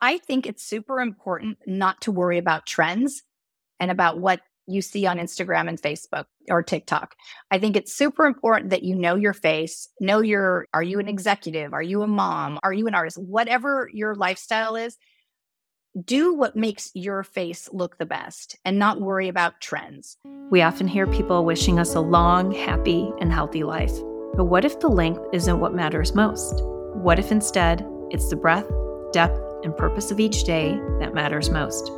I think it's super important not to worry about trends and about what you see on Instagram and Facebook or TikTok. I think it's super important that you know your face, know your are you an executive? Are you a mom? Are you an artist? Whatever your lifestyle is, do what makes your face look the best and not worry about trends. We often hear people wishing us a long, happy, and healthy life. But what if the length isn't what matters most? What if instead it's the breadth, depth, and purpose of each day that matters most?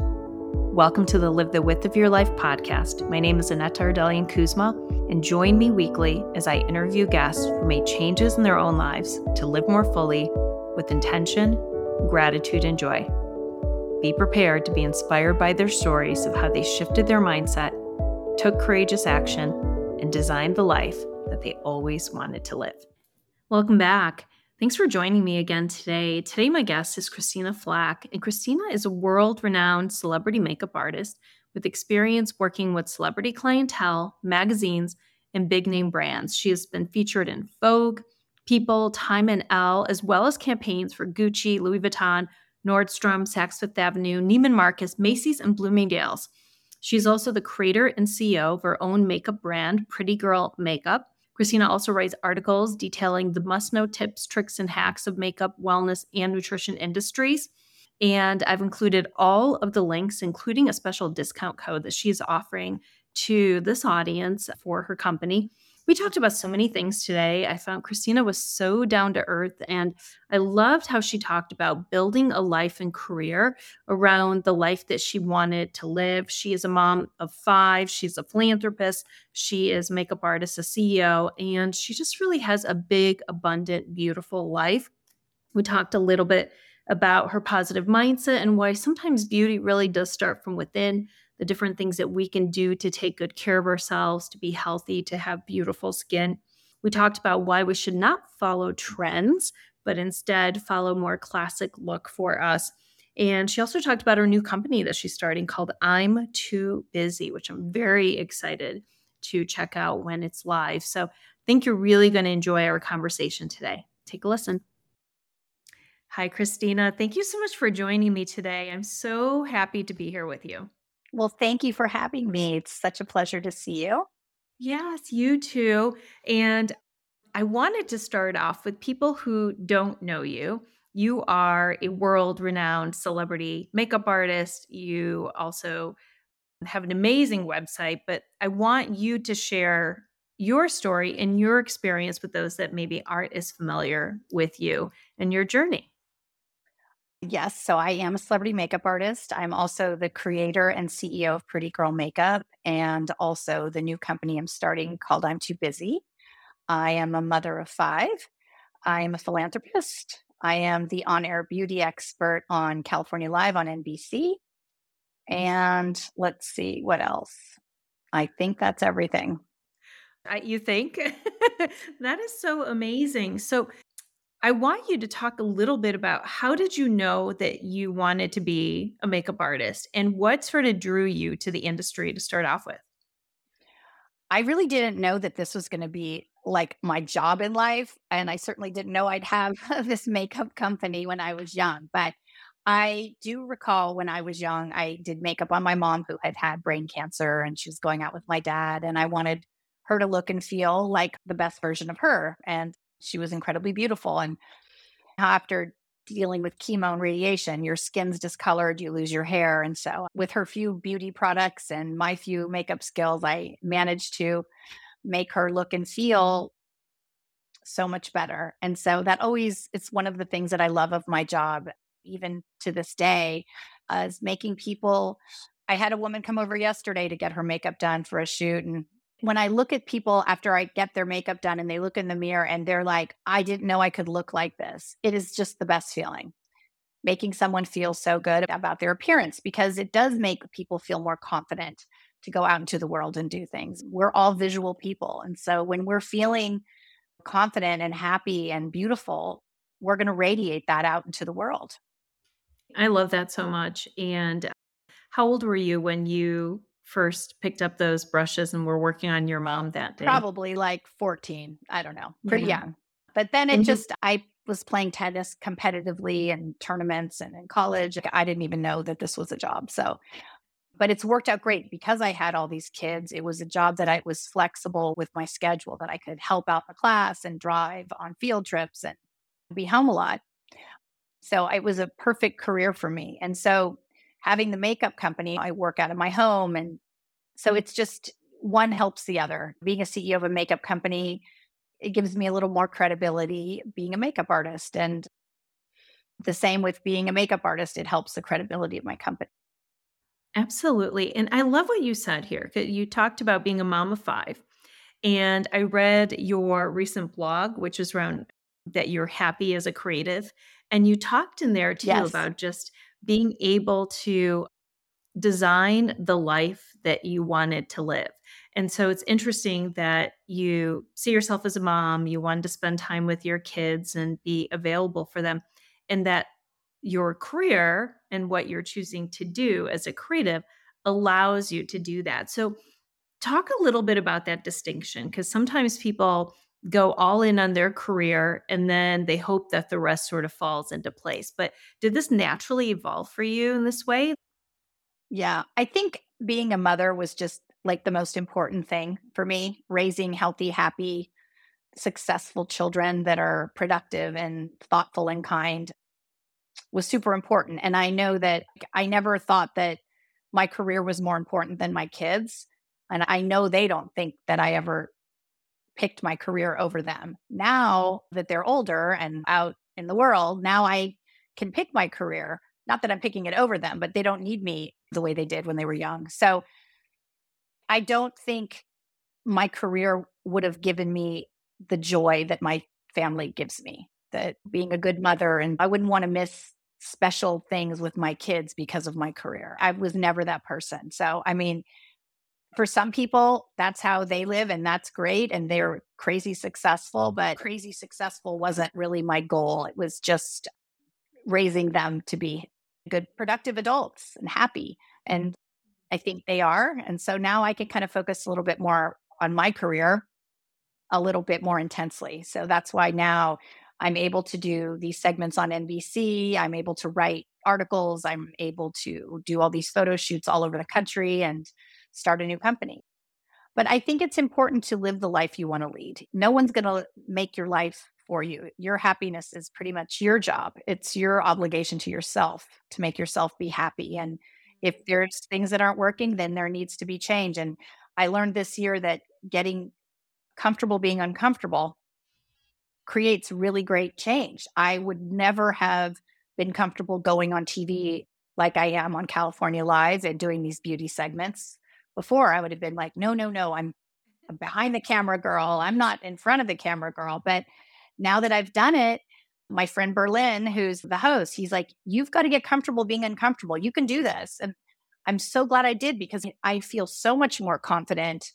Welcome to the Live the Width of Your Life podcast. My name is Annette Ardelian Kuzma, and join me weekly as I interview guests who made changes in their own lives to live more fully with intention, gratitude, and joy. Be prepared to be inspired by their stories of how they shifted their mindset, took courageous action, and designed the life that they always wanted to live. Welcome back. Thanks for joining me again today. Today, my guest is Christina Flach, and Christina is a world renowned celebrity makeup artist with experience working with celebrity clientele, magazines, and big name brands. She has been featured in Vogue, People, Time and Elle, as well as campaigns for Gucci, Louis Vuitton, Nordstrom, Saks Fifth Avenue, Neiman Marcus, Macy's, and Bloomingdale's. She's also the creator and CEO of her own makeup brand, Pretty Girl Makeup. Christina also writes articles detailing the must know tips, tricks, and hacks of makeup, wellness, and nutrition industries. And I've included all of the links, including a special discount code that she's offering to this audience for her company we talked about so many things today. I found Christina was so down to earth, and I loved how she talked about building a life and career around the life that she wanted to live. She is a mom of five, she's a philanthropist, she is makeup artist, a CEO, and she just really has a big, abundant, beautiful life. We talked a little bit about her positive mindset and why sometimes beauty really does start from within the different things that we can do to take good care of ourselves, to be healthy, to have beautiful skin. We talked about why we should not follow trends, but instead follow more classic look for us. And she also talked about her new company that she's starting called I'm Too Busy, which I'm very excited to check out when it's live. So I think you're really going to enjoy our conversation today. Take a listen. Hi, Christina. Thank you so much for joining me today. I'm so happy to be here with you. Well, thank you for having me. It's such a pleasure to see you. Yes, you too. And I wanted to start off with people who don't know you. You are a world renowned celebrity makeup artist. You also have an amazing website, but I want you to share your story and your experience with those that maybe aren't as familiar with you and your journey. Yes, so I am a celebrity makeup artist. I'm also the creator and CEO of Pretty Girl Makeup and also the new company I'm starting called I'm Too Busy. I am a mother of five. I am a philanthropist. I am the on air beauty expert on California Live on NBC. And let's see what else. I think that's everything. I, you think? that is so amazing. So, I want you to talk a little bit about how did you know that you wanted to be a makeup artist and what sort of drew you to the industry to start off with? I really didn't know that this was going to be like my job in life. And I certainly didn't know I'd have this makeup company when I was young. But I do recall when I was young, I did makeup on my mom who had had brain cancer and she was going out with my dad. And I wanted her to look and feel like the best version of her. And she was incredibly beautiful. And after dealing with chemo and radiation, your skin's discolored, you lose your hair. And so, with her few beauty products and my few makeup skills, I managed to make her look and feel so much better. And so, that always, it's one of the things that I love of my job, even to this day, is making people. I had a woman come over yesterday to get her makeup done for a shoot, and when I look at people after I get their makeup done and they look in the mirror and they're like, I didn't know I could look like this, it is just the best feeling. Making someone feel so good about their appearance because it does make people feel more confident to go out into the world and do things. We're all visual people. And so when we're feeling confident and happy and beautiful, we're going to radiate that out into the world. I love that so much. And uh, how old were you when you first picked up those brushes and were working on your mom that day? Probably like 14. I don't know. Pretty yeah. young. But then it mm-hmm. just, I was playing tennis competitively in tournaments and in college. I didn't even know that this was a job. So, but it's worked out great because I had all these kids. It was a job that I was flexible with my schedule, that I could help out the class and drive on field trips and be home a lot. So it was a perfect career for me. And so having the makeup company, I work out of my home. And so mm. it's just one helps the other. Being a CEO of a makeup company, it gives me a little more credibility being a makeup artist. And the same with being a makeup artist, it helps the credibility of my company. Absolutely. And I love what you said here. You talked about being a mom of five. And I read your recent blog, which is around that you're happy as a creative. And you talked in there too yes. about just being able to design the life that you wanted to live. And so it's interesting that you see yourself as a mom, you wanted to spend time with your kids and be available for them, and that your career and what you're choosing to do as a creative allows you to do that. So, talk a little bit about that distinction because sometimes people go all in on their career and then they hope that the rest sort of falls into place. But did this naturally evolve for you in this way? Yeah, I think being a mother was just like the most important thing for me, raising healthy, happy, successful children that are productive and thoughtful and kind was super important. And I know that I never thought that my career was more important than my kids. And I know they don't think that I ever picked my career over them. Now mm-hmm. that they're older and out in the world, now I can pick my career. Not that I'm picking it over them, but they don't need me the way they did when they were young. So I don't think my career would have given me the joy that my family gives me. That being a good mother, and I wouldn't want to miss special things with my kids because of my career. I was never that person. So, I mean, for some people, that's how they live, and that's great. And they're crazy successful, but crazy successful wasn't really my goal. It was just raising them to be good, productive adults and happy. And I think they are. And so now I can kind of focus a little bit more on my career a little bit more intensely. So that's why now I'm able to do these segments on NBC. I'm able to write articles. I'm able to do all these photo shoots all over the country and start a new company. But I think it's important to live the life you want to lead. No one's going to make your life for you. Your happiness is pretty much your job. It's your obligation to yourself to make yourself be happy. And if mm-hmm. there's things that aren't working, then there needs to be change. And I learned this year that getting comfortable being uncomfortable creates really great change. I would never have been comfortable going on TV like I am on California Live and doing these beauty segments. Before, I would have been like, no, no, no, I'm behind the camera girl. I'm not in front of the camera girl. But now that I've done it, my friend Berlin, who's the host, he's like, You've got to get comfortable being uncomfortable. You can do this. And I'm so glad I did because I feel so much more confident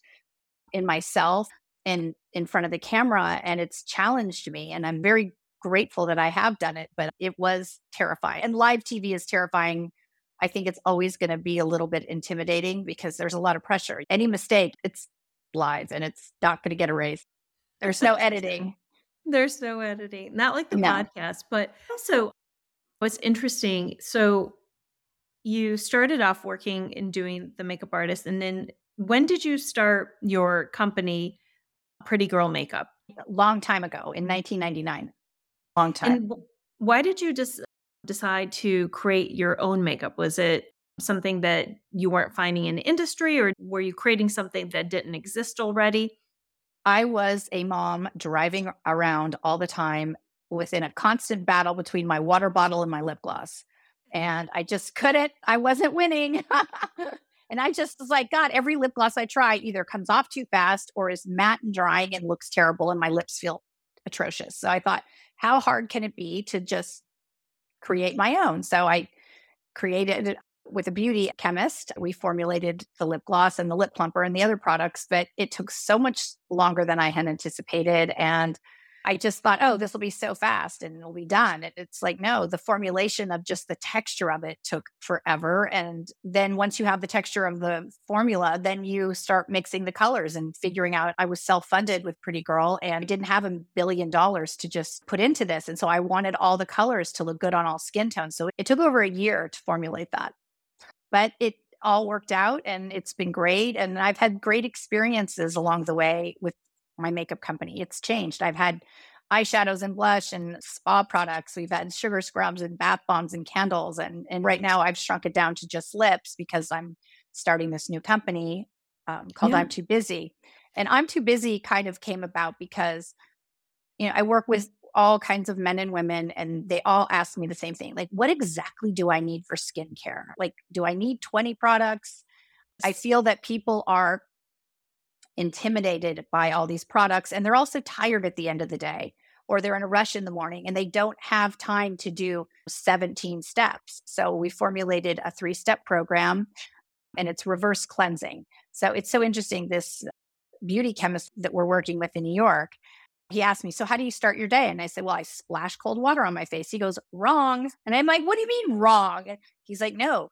in myself and in front of the camera. And it's challenged me. And I'm very grateful that I have done it, but it was terrifying. And live TV is terrifying. I think it's always going to be a little bit intimidating because there's a lot of pressure. Any mistake, it's live and it's not going to get erased. There's no editing. There's no editing, not like the no. podcast, but also what's interesting. So you started off working and doing the makeup artist, and then when did you start your company, Pretty Girl Makeup? Long time ago in 1999. Long time. And why did you just decide to create your own makeup? Was it something that you weren't finding in the industry, or were you creating something that didn't exist already? I was a mom driving around all the time within a constant battle between my water bottle and my lip gloss. And I just couldn't, I wasn't winning. and I just was like, God, every lip gloss I try either comes off too fast or is matte and drying and looks terrible, and my lips feel atrocious. So I thought, how hard can it be to just create my own? So I created with a beauty chemist. We formulated the lip gloss and the lip plumper and the other products, but it took so much longer than I had anticipated. And I just thought, oh, this will be so fast and it'll be done. It's like, no, the formulation of just the texture of it took forever. And then once you have the texture of the formula, then you start mixing the colors and figuring out. I was self funded with Pretty Girl and I didn't have a billion dollars to just put into this. And so I wanted all the colors to look good on all skin tones. So it took over a year to formulate that. But it all worked out and it's been great. And I've had great experiences along the way with my makeup company. It's changed. I've had eyeshadows and blush and spa products. We've had sugar scrubs and bath bombs and candles. And, and right now I've shrunk it down to just lips because I'm starting this new company um, called yeah. I'm Too Busy. And I'm Too Busy kind of came about because, you know, I work with all kinds of men and women and they all ask me the same thing. Like, what exactly do I need for skincare? Like, do I need 20 products? I feel that people are intimidated by all these products and they're also tired at the end of the day or they're in a rush in the morning and they don't have time to do 17 steps. So we formulated a three step program and it's reverse cleansing. So it's so interesting. This beauty chemist that we're working with in New York, he asked me, So how do you start your day? And I said, Well, I splash cold water on my face. He goes, Wrong. And I'm like, What do you mean wrong? He's like, No,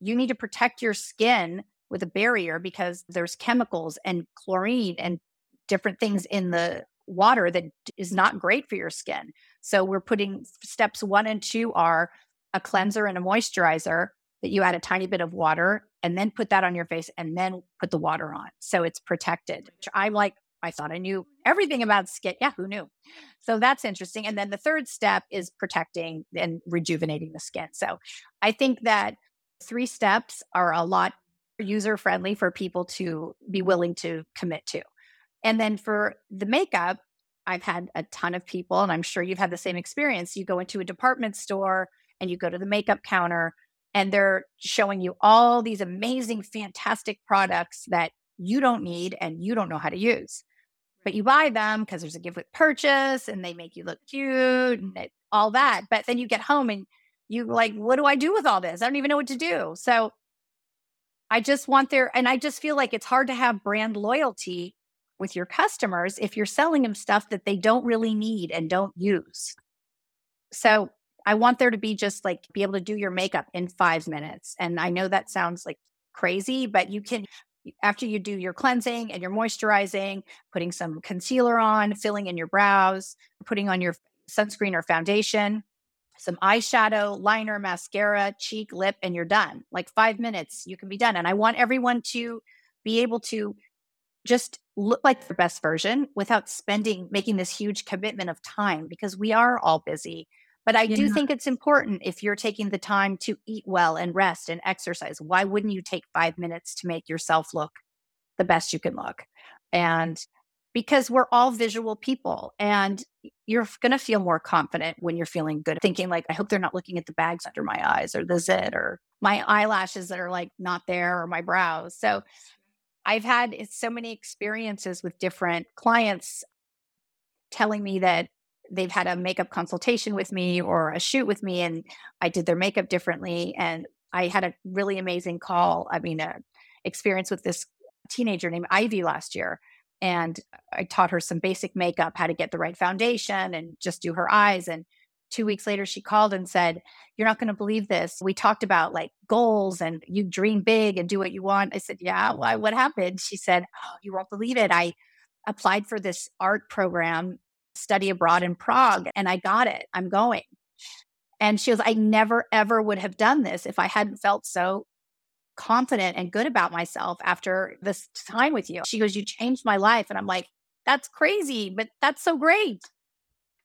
you need to protect your skin with a barrier because there's chemicals and chlorine and different things in the water that is not great for your skin. So we're putting steps one and two are a cleanser and a moisturizer that you add a tiny bit of water and then put that on your face and then put the water on. So it's protected. I'm like, I thought I knew everything about skin. Yeah, who knew? So that's interesting. And then the third step is protecting and rejuvenating the skin. So I think that three steps are a lot user friendly for people to be willing to commit to. And then for the makeup, I've had a ton of people, and I'm sure you've had the same experience. You go into a department store and you go to the makeup counter, and they're showing you all these amazing, fantastic products that you don't need and you don't know how to use. But you buy them because there's a gift with purchase and they make you look cute and it, all that. But then you get home and you like, what do I do with all this? I don't even know what to do. So I just want their, and I just feel like it's hard to have brand loyalty with your customers if you're selling them stuff that they don't really need and don't use. So I want there to be just like be able to do your makeup in five minutes. And I know that sounds like crazy, but you can, after you do your cleansing and your moisturizing, putting some concealer on, filling in your brows, putting on your sunscreen or foundation, some eyeshadow, liner, mascara, cheek, lip, and you're done. Like five minutes, you can be done. And I want everyone to be able to just look like the best version without spending, making this huge commitment of time because we are all busy. But I yeah. do think it's important if you're taking the time to eat well and rest and exercise. Why wouldn't you take five minutes to make yourself look the best you can look? And because we're all visual people and you're going to feel more confident when you're feeling good thinking like i hope they're not looking at the bags under my eyes or the zit or my eyelashes that are like not there or my brows. So i've had eh, so many experiences with different clients telling me that they've had a makeup consultation with me or a shoot with me and i did their makeup differently and i had a really amazing call i mean a experience with this teenager named ivy last year and I taught her some basic makeup, how to get the right foundation and just do her eyes. And two weeks later, she called and said, You're not going to believe this. We talked about like goals and you dream big and do what you want. I said, Yeah, why? What happened? She said, Oh, you won't believe it. I applied for this art program, study abroad in Prague, and I got it. I'm going. And she goes, I never, ever would have done this if I hadn't felt so confident and good about myself after this time with you. She goes, You changed my life. And I'm like, That's crazy, but that's so great.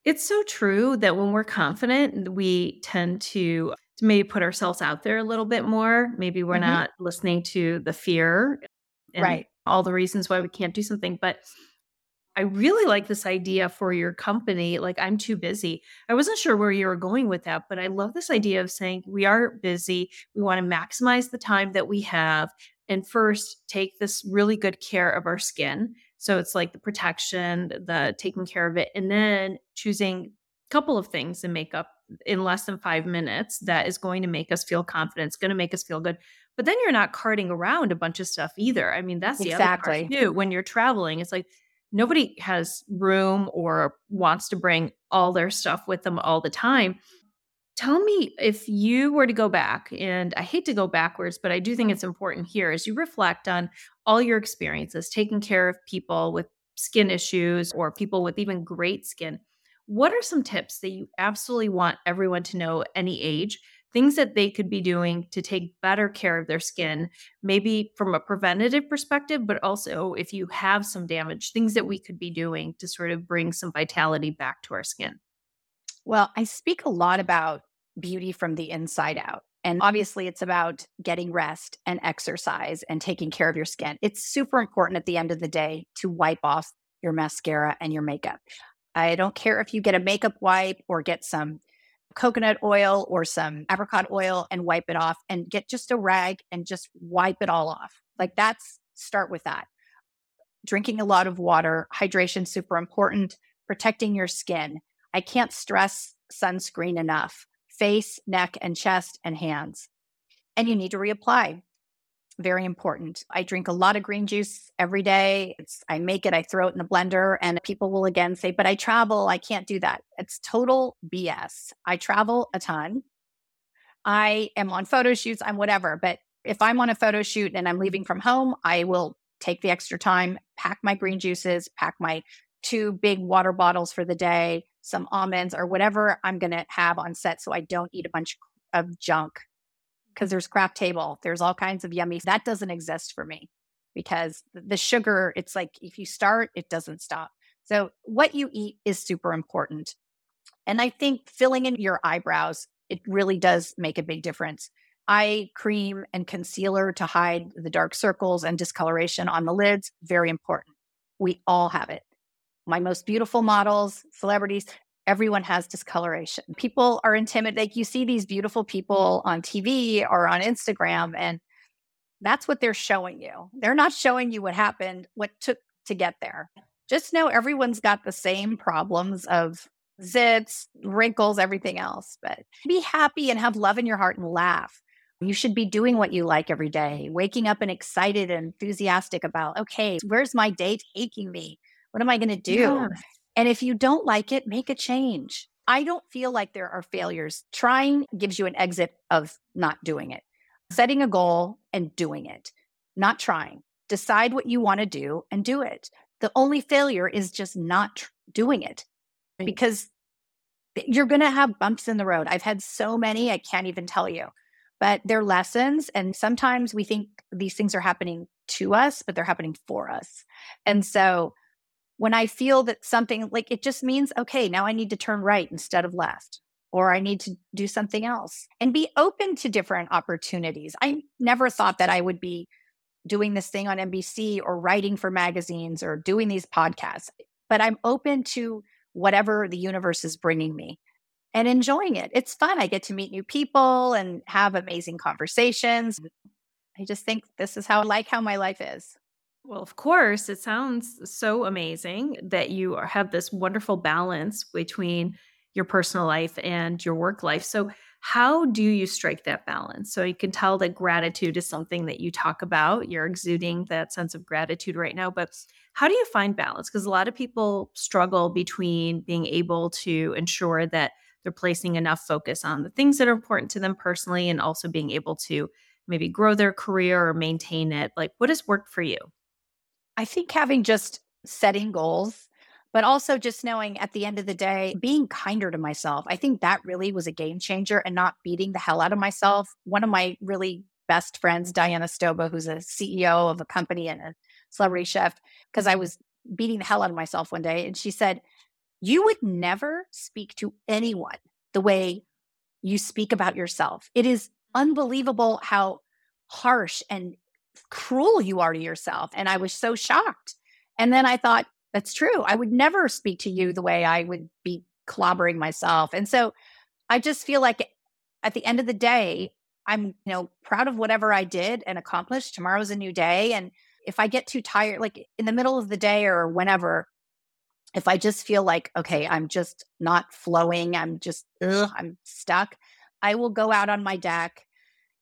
It's so true that when we're confident, we tend to, maybe put ourselves out there a little bit more. Maybe we're mm-hmm. not listening to the fear right all the reasons why we can't do something but I really like this idea for your company. Like, I'm too busy. I wasn't sure where you were going with that, but I love this idea of saying we are busy. We want to maximize the time that we have. And first, take this really good care of our skin. So it's like the protection, the taking care of it, and then choosing a couple of things in makeup in less than five minutes that is going to make us feel confident. It's going to make us feel good. But then you're not carting around a bunch of stuff either. I mean, that's the exactly. other part too. When you're traveling, it's like, nobody has room or wants to bring all their stuff with them all the time. Tell me if you were to go back, and I hate to go backwards, but I do think it's important here as you reflect on all your experiences taking care of people with skin issues or people with even great skin. What are some tips that you absolutely want everyone to know any age things that they could be doing to take better care of their skin, maybe from a preventative perspective, but also if you have some damage, things that we could be doing to sort of bring some vitality back to our skin? Well, I speak a lot about beauty from the inside out. And mm-hmm. obviously, it's about getting rest and exercise and taking care of your skin. It's super important at the end of the day to wipe off your mascara and your makeup. I don't care if you get a makeup wipe or get some coconut oil or some apricot oil and wipe it off and get just a rag and just wipe it all off. Like that's start with that. Drinking a lot of water, hydration super important, protecting your skin. I can't stress sunscreen enough. Face, neck and chest and hands. And you need to reapply very important. I drink a lot of green juice every day. It's, I make it, I throw it in the blender, and people will again say, But I travel, I can't do that. It's total BS. I travel a ton. I am on photo shoots, I'm whatever. But if I'm on a photo shoot and I'm leaving from home, I will take the extra time, pack my green juices, pack my two big water bottles for the day, some almonds or whatever I'm going to have on set so I don't eat a bunch of junk because there's craft table, there's all kinds of yummy. That doesn't exist for me because the sugar, it's like if you start, it doesn't stop. So what you eat is super important. And I think filling in your eyebrows, it really does make a big difference. Eye cream and concealer to hide the dark circles and discoloration on the lids, very important. We all have it. My most beautiful models, celebrities, everyone has discoloration. People are intimidated. Like you see these beautiful mm. people on TV or on Instagram, and that's what they're showing you. They're not showing you what happened, what took to get there. Just know everyone's got the same problems of zits, wrinkles, everything else. But be happy and have love in your heart and laugh. You should be doing what you like every day, waking up and excited and enthusiastic about, okay, where's my day taking me? What am I going to do? Yeah. And if you don't like it, make a change. I don't feel like there are failures. Trying gives you an exit of not doing it. Setting a goal and doing it, not trying. Decide what you want to do and do it. The only failure is just not tr- doing it because you're going to have bumps in the road. I've had so many, I can't even tell you, but they're lessons. And sometimes we think these things are happening to us, but they're happening for us. And so when I feel that something like it just means, okay, now I need to turn right instead of left, or I need to do something else and be open to different opportunities. I never thought that I would be doing this thing on NBC or writing for magazines or doing these podcasts, but I'm open to whatever the universe is bringing me and enjoying it. It's fun. I get to meet new people and have amazing conversations. I just think this is how I like how my life is. Well, of course, it sounds so amazing that you have this wonderful balance between your personal life and your work life. So, how do you strike that balance? So, you can tell that gratitude is something that you talk about. You're exuding that sense of gratitude right now. But how do you find balance? Because a lot of people struggle between being able to ensure that they're placing enough focus on the things that are important to them personally and also being able to maybe grow their career or maintain it. Like, what has worked for you? I think having just setting goals, but also just knowing at the end of the day, being kinder to myself. I think that really was a game changer and not beating the hell out of myself. One of my really best friends, Diana Stobo, who's a CEO of a company and a celebrity chef, because I was beating the hell out of myself one day. And she said, You would never speak to anyone the way you speak about yourself. It is unbelievable how harsh and cruel you are to yourself. And I was so shocked. And then I thought, that's true. I would never speak to you the way I would be clobbering myself. And so I just feel like at the end of the day, I'm, you know, proud of whatever I did and accomplished. Tomorrow's a new day. And if I get too tired, like in the middle of the day or whenever, if I just feel like, okay, I'm just not flowing, I'm just, ugh, I'm stuck, I will go out on my deck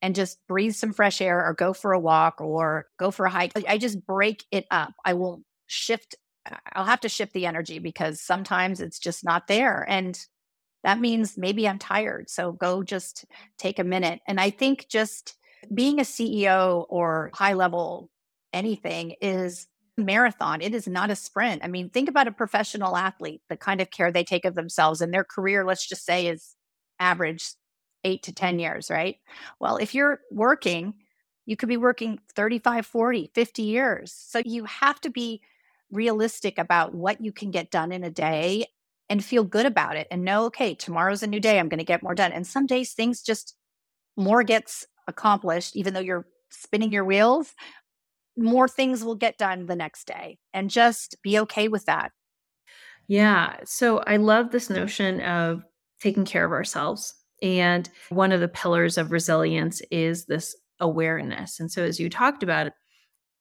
and just breathe some fresh air or go for a walk or go for a hike. I just break it up. I will shift I'll have to shift the energy because sometimes it's just not there. And that means maybe I'm tired. So go just take a minute. And I think just being a CEO or high level anything is marathon. It is not a sprint. I mean, think about a professional athlete, the kind of care they take of themselves and their career, let's just say, is average eight to 10 years, right? Well, if you're working, you could be working 35, 40, 50 years. So you have to be realistic about what you can get done in a day and feel good about it and know, okay, tomorrow's a new day. I'm going to get more done. And some days things just more gets accomplished, even though you're spinning your wheels, more things will get done the next day. And just be okay with that. Yeah. So I love this notion of taking care of ourselves. And one of the pillars of resilience is this awareness. And so, as you talked about,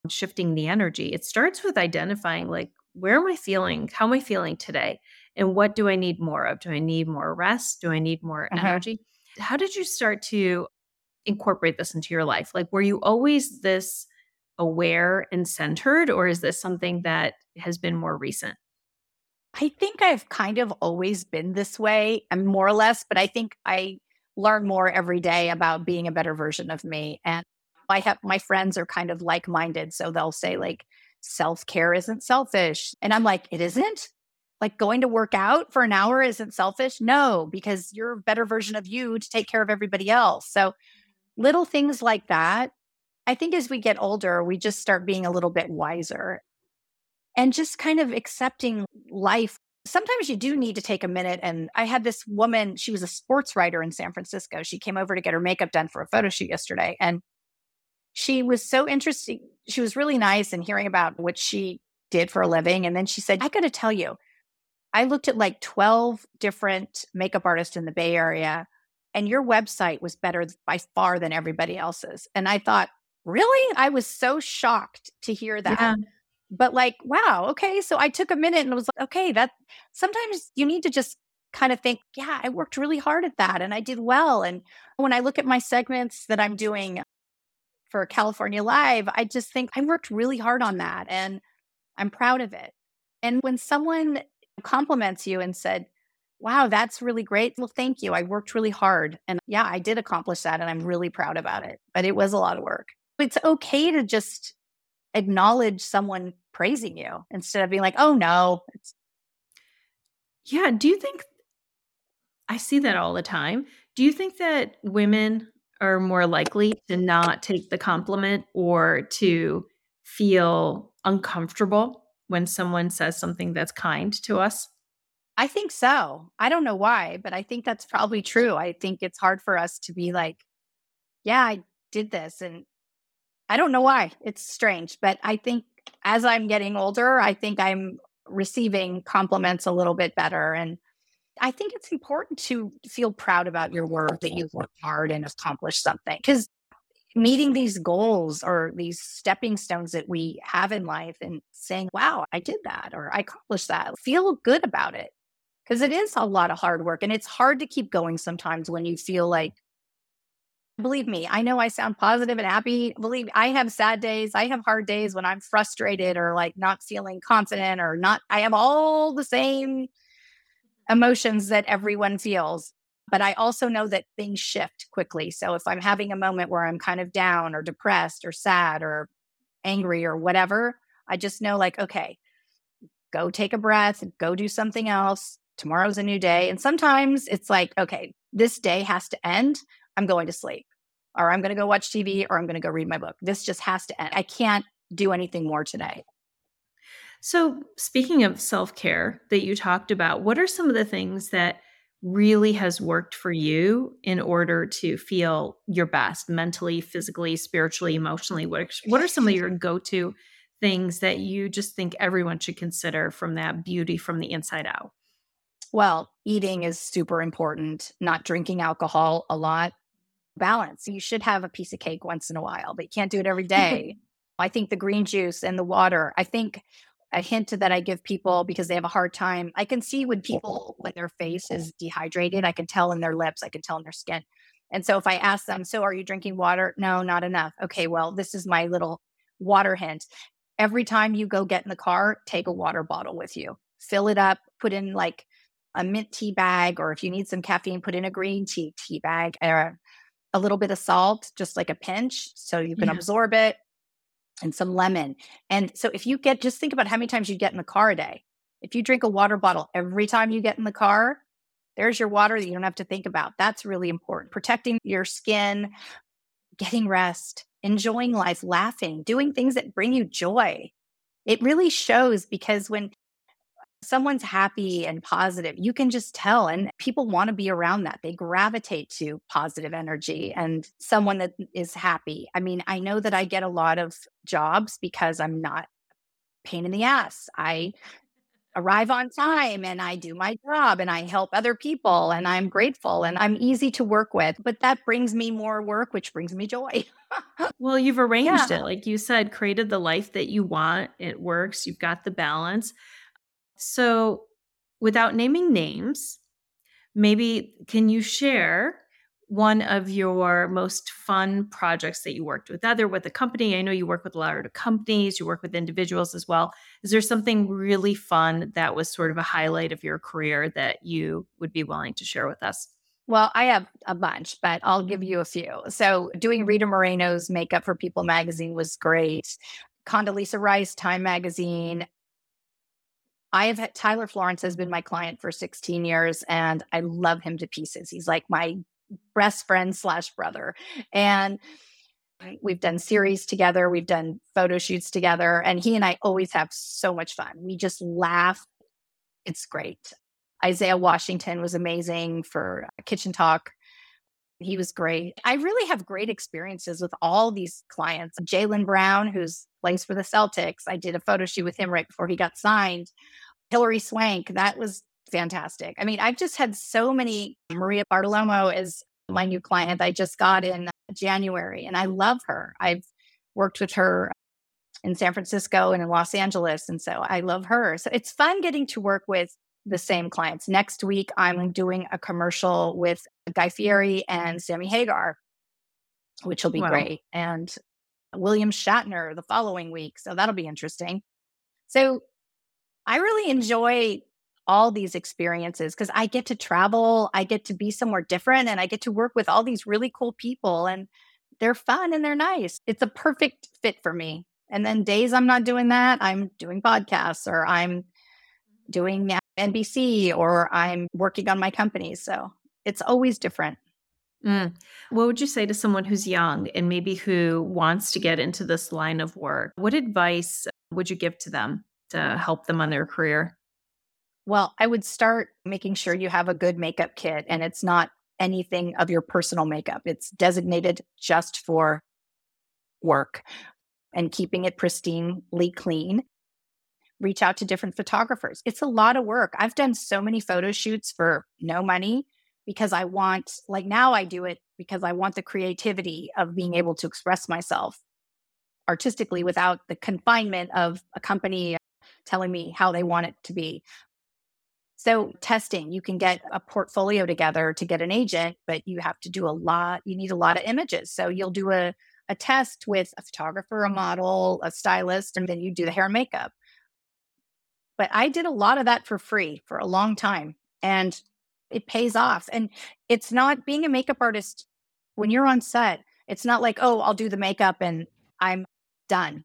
shifting the energy, it starts with identifying like, where am I feeling? How am I feeling today? And what do I need more of? Do I need more rest? Do I need more uh-huh. energy? How did you start to incorporate this into your life? Like, were you always this aware and centered, or is this something that has been more recent? I think I've kind of always been this way, and more or less, but I think I learn more every day about being a better version of me. And I have my friends are kind of like minded. So they'll say, like, self care isn't selfish. And I'm like, it isn't? Like going to work out for an hour isn't selfish? No, because you're a better version of you to take care of everybody else. So little things like that. I think as we get older, we just start being a little bit wiser and just kind of accepting life. Sometimes you do need to take a minute. And I had this woman, she was a sports writer in San Francisco. She came over to get her makeup done for a photo shoot yesterday. And she was so interesting. She was really nice and hearing about what she did for a living. And then she said, I got to tell you, I looked at like 12 different makeup artists in the Bay Area, and your website was better by far than everybody else's. And I thought, really? I was so shocked to hear that. Yeah but like wow okay so i took a minute and was like okay that sometimes you need to just kind of think yeah i worked really hard at that and i did well and when i look at my segments that i'm doing for california live i just think i worked really hard on that and i'm proud of it and when someone compliments you and said wow that's really great well thank you i worked really hard and yeah i did accomplish that and i'm really proud about it but it was a lot of work. It's okay to just acknowledge someone praising you instead of being like, oh no. It's- yeah. Do you think I see that all the time? Do you think that women are more likely to not take the compliment or to feel uncomfortable when someone says something that's kind to us? I think so. I don't know why, but I think that's probably true. I think it's hard for us to be like, yeah, I did this. And I don't know why. It's strange, but I think as I'm getting older, I think I'm receiving compliments a little bit better. And I think it's important to feel proud about your work that you've worked hard and accomplished something because meeting these goals or these stepping stones that we have in life and saying, wow, I did that or I accomplished that, feel good about it because it is a lot of hard work and it's hard to keep going sometimes when you feel like Believe me, I know I sound positive and happy. Believe me, I have sad days. I have hard days when I'm frustrated or like not feeling confident or not. I have all the same emotions that everyone feels. But I also know that things shift quickly. So if I'm having a moment where I'm kind of down or depressed or sad or angry or whatever, I just know like, okay, go take a breath, go do something else. Tomorrow's a new day. And sometimes it's like, okay, this day has to end. I'm going to sleep or I'm going to go watch TV mm-hmm. or I'm going to go read my book. This just has to end. I can't do anything more today. So, speaking of self care that you talked about, what are some of the things that really has worked for you in order to feel your best mentally, physically, spiritually, emotionally? What, what are some of your go to things that you just think everyone should consider from that beauty from the inside out? Well, eating is super important, not drinking alcohol a lot, balance. You should have a piece of cake once in a while, but you can't do it every day. I think the green juice and the water, I think a hint that I give people because they have a hard time. I can see when people, when their face is dehydrated, I can tell in their lips, I can tell in their skin. And so if I ask them, so are you drinking water? No, not enough. Okay, well, this is my little water hint. every time you go get in the car, take a water bottle with you, fill it up, put in like a mint tea bag, or if you need some caffeine, put in a green tea tea bag, or a little bit of salt, just like a pinch, so you can yeah. absorb it, and some lemon. And so if you get, just think about how many times you get in the car a day. If you drink a water bottle every time you get in the car, there's your water that you don't have to think about. That's really important. Protecting your skin, getting rest, enjoying life, laughing, doing things that bring you joy. It really shows because when someone's happy and positive, you can just tell. And people want to be around that. They gravitate to positive energy and someone that is happy. I mean, I know that I get a lot of jobs because I'm not pain in the ass. I arrive on time and I do my job and I help other people and I'm grateful and I'm easy to work with. But that brings me more work, which brings me joy. well, you've arranged yeah. it. Like you said, created the life that you want. It works. You've got the balance. So, without naming names, maybe can you share one of your most fun projects that you worked with, either with a company? I know you work with a lot of companies, you work with individuals as well. Is there something really fun that was sort of a highlight of your career that you would be willing to share with us? Well, I have a bunch, but I'll give you a few. So, doing Rita Moreno's makeup for People magazine was great. Condoleezza Rice, Time magazine, I have had Tyler Florence has been my client for 16 years and I love him to pieces. He's like my best friend slash brother. And we've done series together, we've done photo shoots together, and he and I always have so much fun. We just laugh. It's great. Isaiah Washington was amazing for uh, Kitchen Talk. He was great. I really have great experiences with all these clients. Jaylen Brown, who's plays for the Celtics, I did a photo shoot with him right before he got signed. Hilary Swank, that was fantastic. I mean, I've just had so many. Maria Bartiromo is my new client I just got in January, and I love her. I've worked with her in San Francisco and in Los Angeles, and so I love her. So it's fun getting to work with the same clients. Next week, I'm doing a commercial with Guy Fieri and Sammy Hagar, which will be wow. great, and William Shatner the following week. So that'll be interesting. So I really enjoy all these experiences because I get to travel, I get to be somewhere different, and I get to work with all these really cool people, and they're fun and they're nice. It's a perfect fit for me. And then days I'm not doing that, I'm doing podcasts or I'm doing NBC or I'm working on my company. So it's always different. Mm. What would you say to someone who's young and maybe who wants to get into this line of work? What advice would you give to them? To help them on their career? Well, I would start making sure you have a good makeup kit and it's not anything of your personal makeup. It's designated just for work and keeping it pristinely clean. Reach out to different photographers. It's a lot of work. I've done so many photo shoots for no money because I want, like now I do it because I want the creativity of being able to express myself artistically without the confinement of a company telling me how they want it to be. So, testing, you can get a portfolio together to get an agent, but you have to do a lot. You need a lot of images. So, you'll do a, a test with a photographer, a model, a stylist, and then you do the hair and makeup. But I did a lot of that for free for a long time, and it pays off. And it's not being a makeup artist when you're on set, it's not like, oh, I'll do the makeup and I'm done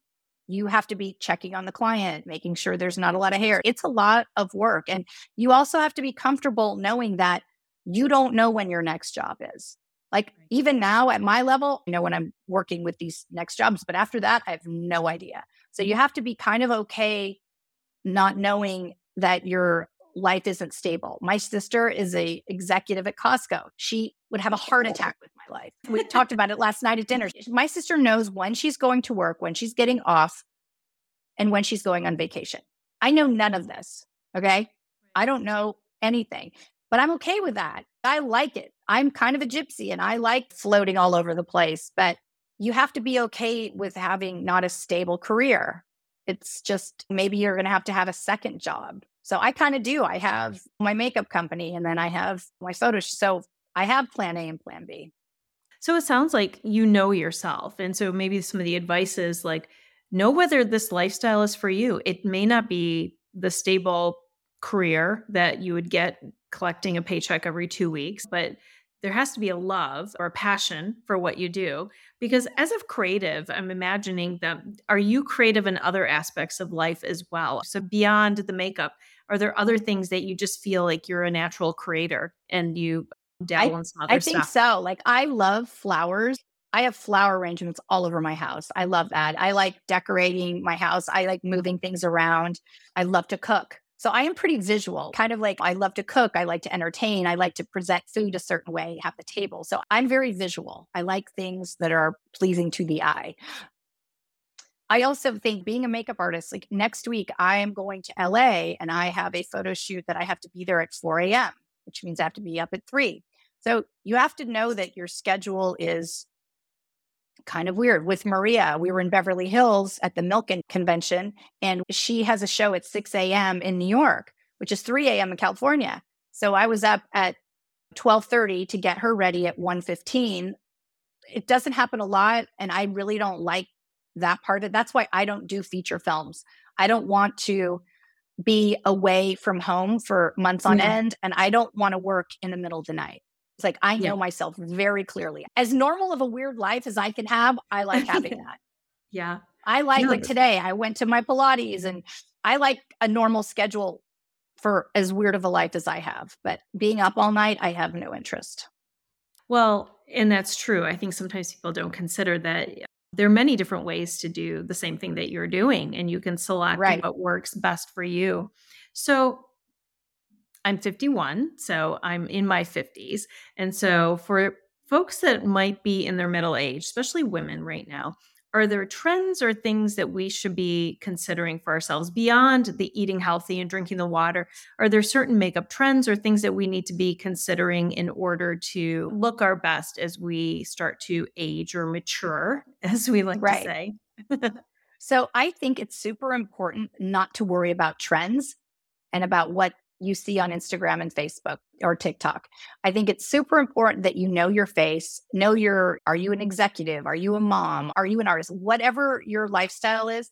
you have to be checking on the client, making sure there's not a lot of hair. It's a lot of work. And you also have to be comfortable knowing that you don't know when your next job is. Like even now at my level, you know, when I'm working with these next jobs, but after that, I have no idea. So you mm-hmm. have to be kind of okay not knowing that your life isn't stable. My sister is a executive at Costco. She would have a heart attack with my life. We talked about it last night at dinner. My sister knows when she's going to work, when she's getting off, and when she's going on vacation. I know none of this. Okay. I don't know anything, but I'm okay with that. I like it. I'm kind of a gypsy and I like floating all over the place, but you have to be okay with having not a stable career. It's just maybe you're going to have to have a second job so I kind of do. I have my makeup company and then I have my photo. So I have plan A and plan B. So it sounds like you know yourself. And so maybe some of the advice is like know whether this lifestyle is for you. It may not be the stable career that you would get collecting a paycheck every two weeks, but there has to be a love or a passion for what you do. Because as a creative, I'm imagining that are you creative in other aspects of life as well? So beyond the makeup, are there other things that you just feel like you're a natural creator and you dabble I, in some other stuff? I think so. Like I love flowers. I have flower arrangements all over my house. I love that. I like decorating my house. I like moving things around. I love to cook. So I am pretty visual, kind of like I love to cook. I like to entertain. I like to present food a certain way, have the table. So I'm very visual. I like things that are pleasing to the eye. I also think being a makeup artist, like next week, I am going to LA and I have a photo shoot that I have to be there at 4 a.m., which means I have to be up at 3. So you have to know that your schedule is kind of weird. With Maria, we were in Beverly Hills at the Milken convention, and she has a show at 6 a.m. in New York, which is 3 a.m. in California. So I was up at 12:30 to get her ready at 1:15. It doesn't happen a lot, and I really don't like that part of that's why I don't do feature films. I don't want to be away from home for months on Yeah. end, and I don't want to work in the middle of the night. It's like I know Yeah. myself very clearly. As normal of a weird life as I can have, I like having that. Yeah. I like No, like today I went to my Pilates and I like a normal schedule for as weird of a life as I have. But being up all night, I have no interest. Well, and that's true. I think sometimes people don't consider that there are many different ways to do the same thing that you're doing, and you can select Right. what works best for you. So, I'm 51, so I'm in my 50s. And so, for folks that might be in their middle age, especially women right now, are there trends or things that we should be considering for ourselves beyond the eating healthy and drinking the water? Are there certain makeup trends or things that we need to be considering in order to look our best as we start to age or mature, as we like Right. to say? So I think it's super important not to worry about trends and about what you see on Instagram and Facebook or TikTok. I think it's super important that you know your face, know your are you an executive? Are you a mom? Are you an artist? Whatever your lifestyle is,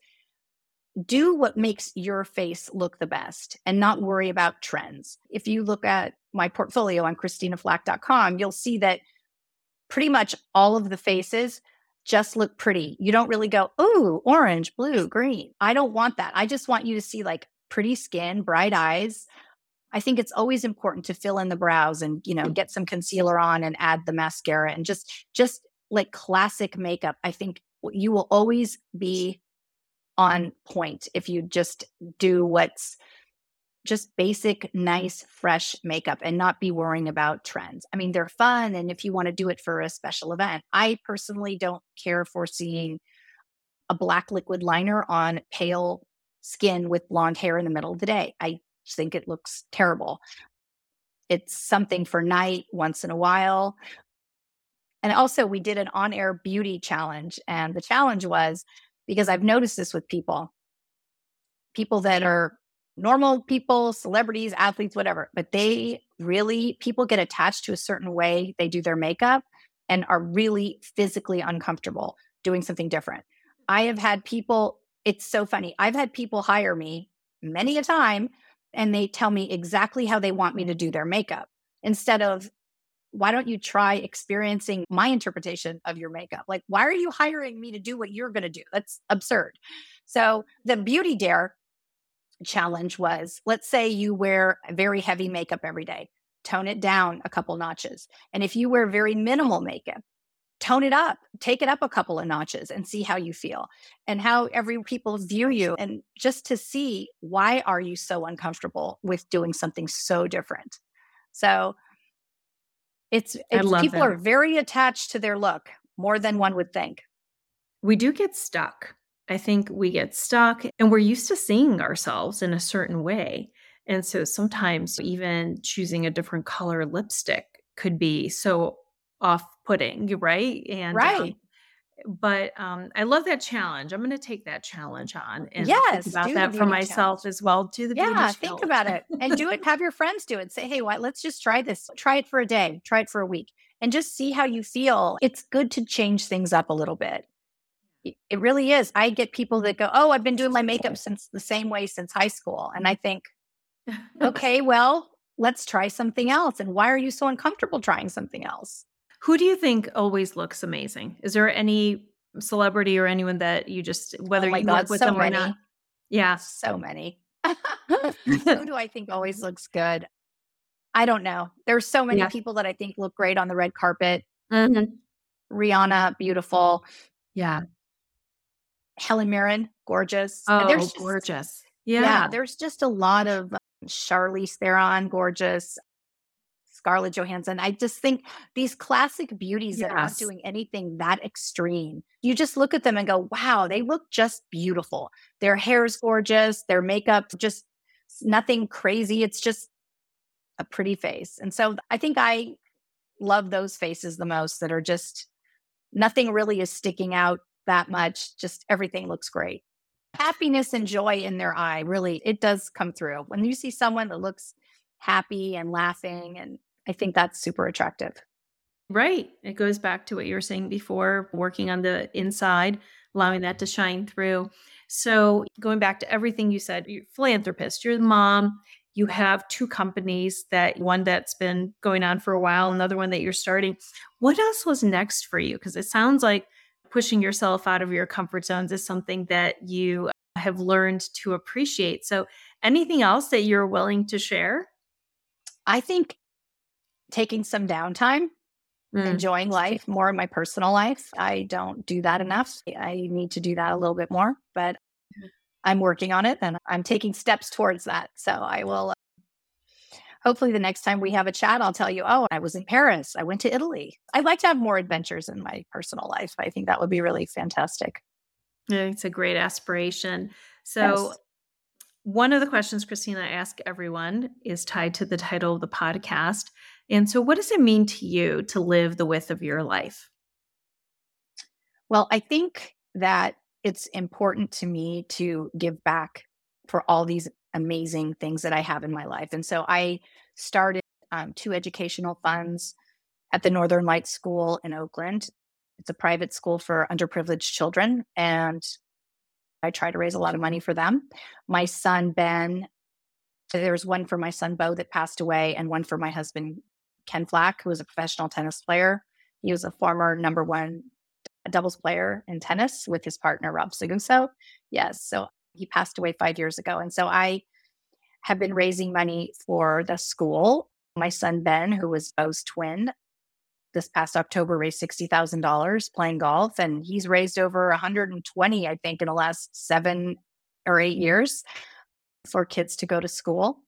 do what makes your face look the best and not worry about trends. If you look at my portfolio on christinaflach.com, you'll see that pretty much all of the faces just look pretty. You don't really go, ooh, orange, blue, green. I don't want that. I just want you to see like pretty skin, bright eyes. I think it's always important to fill in the brows and, you know, mm. get some concealer on and add the mascara and just just like classic makeup. I think you will always be on point if you just do what's just basic, nice, fresh makeup and not be worrying about trends. I mean, they're fun. And if you want to do it for a special event, I personally don't care for seeing a black liquid liner on pale skin with blonde hair in the middle of the day. I think it looks terrible. It's something for night once in a while. And also, we did an on air beauty challenge. And the challenge was because I've noticed this with people, people that are normal people, celebrities, athletes, whatever, but they really, people get attached to a certain way they do their makeup and are really physically uncomfortable doing something different. I have had people, it's so funny. I've had people hire me many a time and they tell me exactly how they want me to do their makeup instead of, why don't you try experiencing my interpretation of your makeup? Like, why are you hiring me to do what you're going to do? That's absurd. So, the beauty dare challenge was let's say you wear very heavy makeup every day, tone it down a couple notches. And if you wear very minimal makeup, tone it up, take it up a couple of notches and see how you feel and how every people view you and just to see why are you so uncomfortable with doing something so different. So it's, it's people that. are very attached to their look more than one would think. we do get stuck. I think we get stuck and we're used to seeing ourselves in a certain way. And so sometimes even choosing a different color lipstick could be so off putting, right? And um, Right. but um, I love that challenge. I'm going to take that challenge on and Yes, think about that for myself challenge. as well. Do the beauty Yeah, think about it and do it. Have your friends do it. Say, hey, what? Let's just try this. Try it for a day. Try it for a week, and just see how you feel. It's good to change things up a little bit. It really is. I get people that go, "Oh, I've been doing my makeup since the same way since high school," and I think, okay, well, let's try something else. And why are you so uncomfortable trying something else? Who do you think always looks amazing? Is there any celebrity or anyone that you just whether oh you God, work with so them many. or not? Yeah. So many. Who do I think always looks good? I don't know. There's so many Yeah. people that I think look great on the red carpet. Mhm. Rihanna, beautiful. Yeah. Helen Mirren, gorgeous. Oh, there's just- gorgeous. Yeah. Yeah. there's just a lot of Charlize Theron, gorgeous. Scarlett Johansson. I just think these classic beauties that aren't doing anything that extreme. You just look at them and go, "Wow, they look just beautiful. Their hair is gorgeous, their makeup just nothing crazy. It's just a pretty face." And so I think I love those faces the most that are just nothing really is sticking out that much. Just everything looks great. Happiness and joy in their eye, really, it does come through. When you see someone that looks happy and laughing, and I think that's super attractive. Right. It goes back to what you were saying before, working on the inside, allowing that to shine through. So, going back to everything you said, you're a philanthropist, you're the mom, you have two companies that one that's been going on for a while, another one that you're starting. What else was next for you? Because it sounds like pushing yourself out of your comfort zones is something that you have learned to appreciate. So, anything else that you're willing to share? I think taking some downtime, Mm. enjoying life more in my personal life. I don't do that enough. I need to do that a little bit more, but I'm working on it and I'm taking steps towards that. So I will. Uh, hopefully, the next time we have a chat, I'll tell you, oh, I was in Paris. I went to Italy. I'd like to have more adventures in my personal life. I think that would be really fantastic. Yeah, it's a great aspiration. So, Yes. one of the questions, Christina, I ask everyone is tied to the title of the podcast. And so, what does it mean to you to live the width of your life? Well, I think that it's important to me to give back for all these amazing things that I have in my life. And so I started um, two educational funds at the Northern Lights School in Oakland. It's a private school for underprivileged children. And I try to raise a lot of money for them. My son, Ben, there's one for my son, Bo, that passed away, and one for my husband, Ken Flach, who was a professional tennis player. He was a former number one doubles player in tennis with his partner Rob Seguso. Yes, so he passed away five years ago, and so I have been raising money for the school. My son Ben, who was Bo's twin, this past October raised sixty thousand dollars playing golf, and he's raised over one hundred and twenty, I think, in the last seven or eight years for kids to go to school.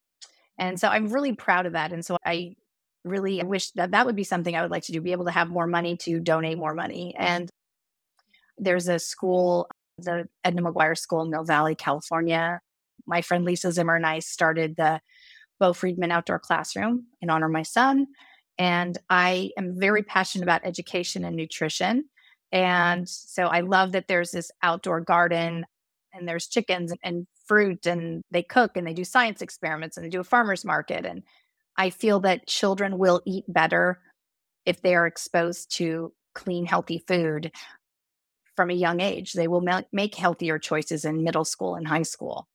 And so I'm really proud of that. And so I really I wish that that would be something I would like to do, be able to have more money to donate more money. Mm-hmm. And there's a school, the Edna Maguire School in Mill Valley, California. My friend Lisa Zimmer and I started the Bo Friedman Outdoor Classroom in honor of my son. And I am very mm-hmm. passionate about education and nutrition. And so I love that there's this outdoor garden and there's chickens and fruit and they cook and they do science experiments and they do a farmer's market. And I feel that children will eat better if they are exposed to clean, healthy food from a young age. They will ma- make healthier choices in middle school and high school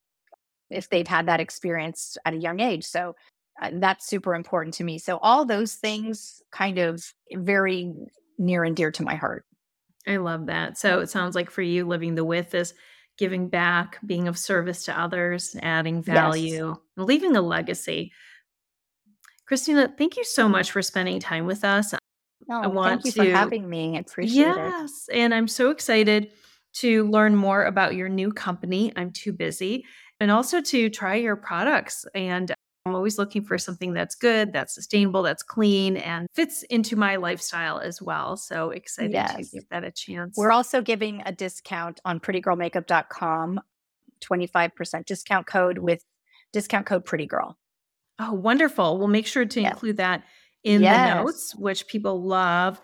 if they've had that experience at a young age. So uh, that's super important to me. So all those things kind of very near and dear to my heart. I love that. So, it sounds like for you, living the with is giving back, being of service to others, adding value, and leaving a legacy. Christina, thank you so much for spending time with us. No, want thank you to- for having me. I appreciate it. Yes. And I'm so excited to learn more about your new company. I'm too busy. And also to try your products. And I'm always looking for something that's good, that's sustainable, that's clean, and fits into my lifestyle as well. So excited Yes. to give that a chance. We're also giving a discount on prettygirlmakeup.com, 25% discount code with discount code Pretty Girl. Oh, wonderful. We'll make sure to Yes. include that in Yes. the notes, which people love.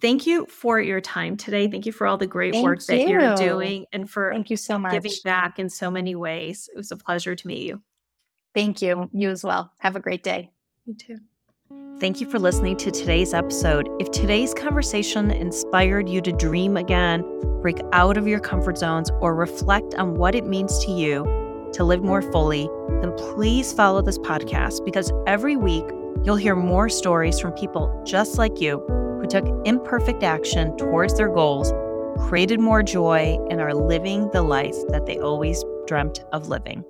Thank you for your time today. Thank you for all the great Thank work that you're doing and for Thank you so much. giving back in so many ways. It was a pleasure to meet you. Thank you. You as well. Have a great day. You too. Thank you for listening to today's episode. If today's conversation inspired you to dream again, break out of your comfort zones, or reflect on what it means to you to live more fully, then please follow this podcast because every week you'll hear more stories from people just like you who took imperfect action towards their goals, created more joy, and are living the life that they always dreamt of living.